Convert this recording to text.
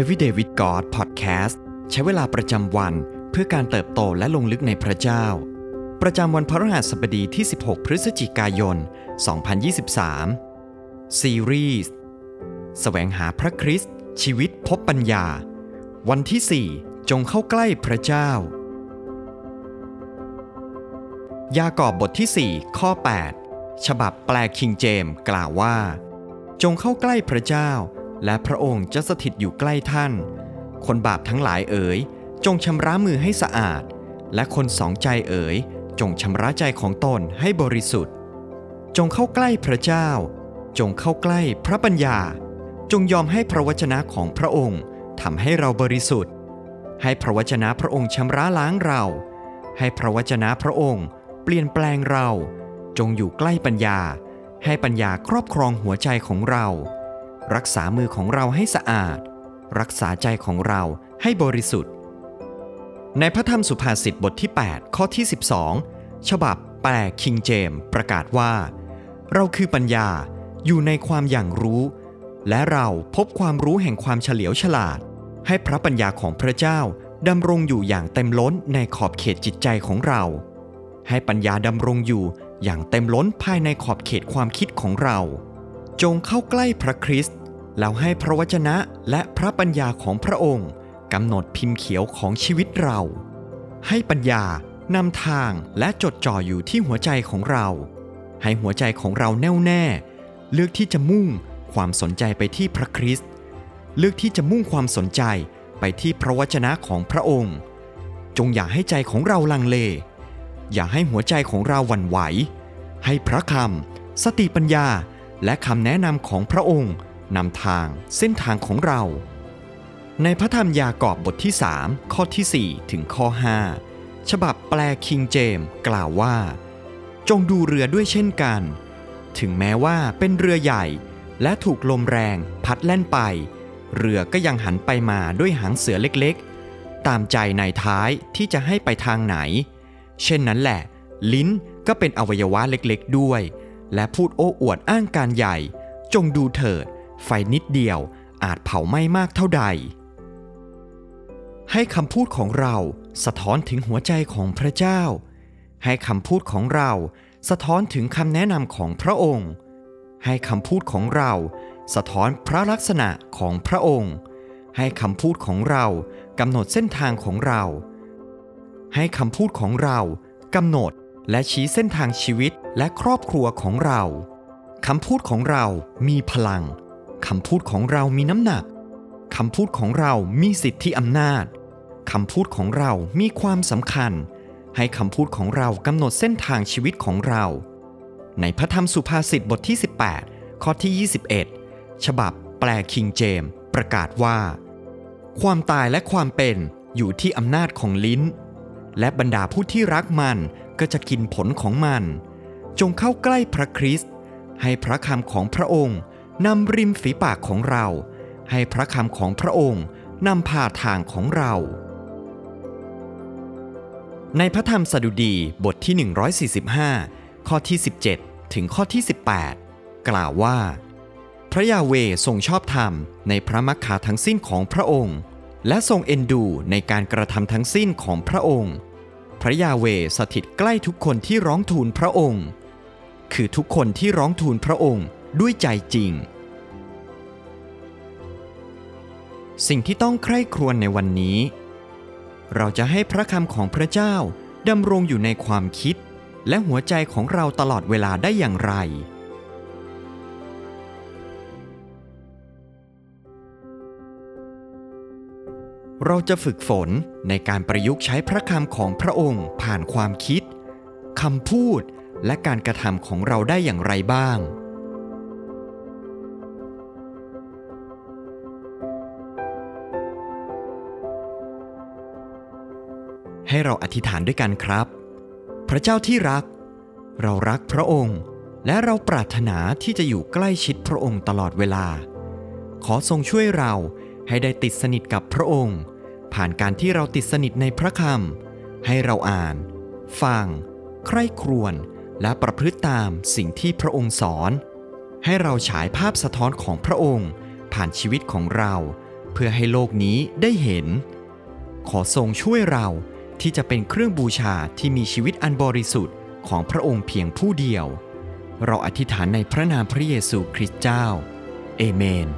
Everyday with God Podcast ใช้เวลาประจำวันเพื่อการเติบโตและลงลึกในพระเจ้า ประจำวันพฤหัสบดีที่ 16 พฤศจิกายน 2023 ซีรีส์แสวงหาพระคริสต์ชีวิตพบปัญญา วันที่ 4 จงเข้าใกล้พระเจ้า ยากอบบทที่ 4 ข้อ 8 ฉบับแปลคิงเจมกล่าวว่า จงเข้าใกล้พระเจ้า และพระองค์จะสถิตอยู่ใกล้ท่าน คนบาปทั้งหลายเอ๋ย จงชำระมือให้สะอาด และคนสองใจเอ๋ย จงชำระใจของตนให้บริสุทธิ์ จงเข้าใกล้พระเจ้า จงเข้าใกล้พระปัญญา จงยอมให้พระวจนะของพระองค์ทำให้เราบริสุทธิ์ ให้พระวจนะพระองค์ชำระล้างเรา ให้พระวจนะพระองค์ เปลี่ยนแปลงเรา จงอยู่ใกล้ปัญญา ให้ปัญญาครอบครองหัวใจของเรา รักษามือของเราให้สะอาด รักษาใจของเราให้บริสุทธิ์ ในพระธรรมสุภาษิตบทที่ 8 ข้อที่ 12 ฉบับแปลคิงเจมประกาศว่า เราคือปัญญาอยู่ในความอย่างรู้ และเราพบความรู้แห่งความเฉลียวฉลาด ให้พระปัญญาของพระเจ้าดำรงอยู่อย่างเต็มล้นในขอบเขตจิตใจของเรา ให้ปัญญาดำรงอยู่อย่างเต็มล้นภายในขอบเขตความคิดของเรา จงเข้าใกล้พระคริสต์แล้วให้พระวจนะและพระปัญญาของพระองค์กำหนดพิมพ์เขียวของชีวิตเรา ให้ปัญญานำทางและจดจ่ออยู่ที่หัวใจของเรา ให้หัวใจของเราแน่วแน่ เลือกที่จะมุ่งความสนใจไปที่พระคริสต์เลือกที่จะมุ่งความสนใจไปที่พระวจนะของพระองค์ จงอย่าให้ใจของเราลังเล อย่าให้หัวใจของเราหวั่นไหว ให้พระคำสติปัญญา และคำแนะนำของพระองค์นำทางเส้นทางของเรา ในพระธรรมยากอบบทที่ 3 ข้อที่ 4 ถึงข้อ 5 ฉบับแปลคิงเจมกล่าวว่า จงดูเรือด้วยเช่นกัน ถึงแม้ว่าเป็นเรือใหญ่และถูกลมแรงพัดแล่นไป เรือก็ยังหันไปมาด้วยหางเสือเล็กๆ ตามใจในท้ายที่จะให้ไปทางไหน เช่นนั้นแหละ ลิ้นก็เป็นอวัยวะเล็กๆด้วย และพูดโอ้อวดอ้างการใหญ่ จงดูเถิด ไฟนิดเดียวอาจเผาไหม้มากเท่าใด ให้คำพูดของเราสะท้อนถึงหัวใจของพระเจ้า ให้คำพูดของเราสะท้อนถึงคำแนะนำของพระองค์ ให้คำพูดของเราสะท้อนพระลักษณะของพระองค์ ให้คำพูดของเรากำหนดเส้นทางของเรา ให้คำพูดของเรากำหนด และชี้เส้นทางชีวิตและครอบครัวของเรา คำพูดของเรามีพลัง คำพูดของเรามีน้ำหนัก คำพูดของเรามีสิทธิอำนาจ คำพูดของเรามีความสำคัญ ให้คำพูดของเรากำหนดเส้นทางชีวิตของเรา ในพระธรรมสุภาษิตบทที่ 18 ข้อที่ 21 ฉบับแปลคิงเจมประกาศว่า ความตายและความเป็นอยู่ที่อำนาจของลิ้น และบรรดาผู้ที่รักมัน ก็จะกินผลของมัน จงเข้าใกล้พระคริสต์ให้พระคำของพระองค์นำริมฝีปากของเรา ให้พระคำของพระองค์นำพาทางของเรา ในพระธรรมสดุดีบทที่ 145 ข้อที่ 17 ถึงข้อที่ 18 กล่าวว่า พระยาเวทรงชอบธรรมในพระมักขาทั้งสิ้นของพระองค์ และทรงเอ็นดูในการกระทำทั้งสิ้นของพระองค์ พระยาเวสถิตใกล้ทุกคนที่ร้องทูลพระองค์ คือทุกคนที่ร้องทูลพระองค์ด้วยใจจริง สิ่งที่ต้องใคร่ครวญในวันนี้ เราจะให้พระคำของพระเจ้าดำรงอยู่ในความคิดและหัวใจของเราตลอดเวลาได้อย่างไร เราจะฝึกฝนในการประยุกต์ใช้พระคำของพระองค์ผ่านความคิดคำพูดและการกระทำของเราได้อย่างไรบ้าง ให้เราอธิษฐานด้วยกันครับ พระเจ้าที่รัก เรารักพระองค์ และเราปรารถนาที่จะอยู่ใกล้ชิดพระองค์ตลอดเวลา ขอทรงช่วยเราให้ได้ติดสนิทกับพระองค์ ผ่านการที่เราติดสนิทในพระคำให้เราอ่าน ฟัง ใคร่ครวญและประพฤติตามสิ่งที่พระองค์สอน ให้เราฉายภาพสะท้อนของพระองค์ ผ่านชีวิตของเรา เพื่อให้โลกนี้ได้เห็น ขอทรงช่วยเราที่จะเป็นเครื่องบูชาที่มีชีวิตอันบริสุทธิ์ของพระองค์เพียงผู้เดียว เราอธิษฐานในพระนามพระเยซูคริสต์เจ้า เอเมน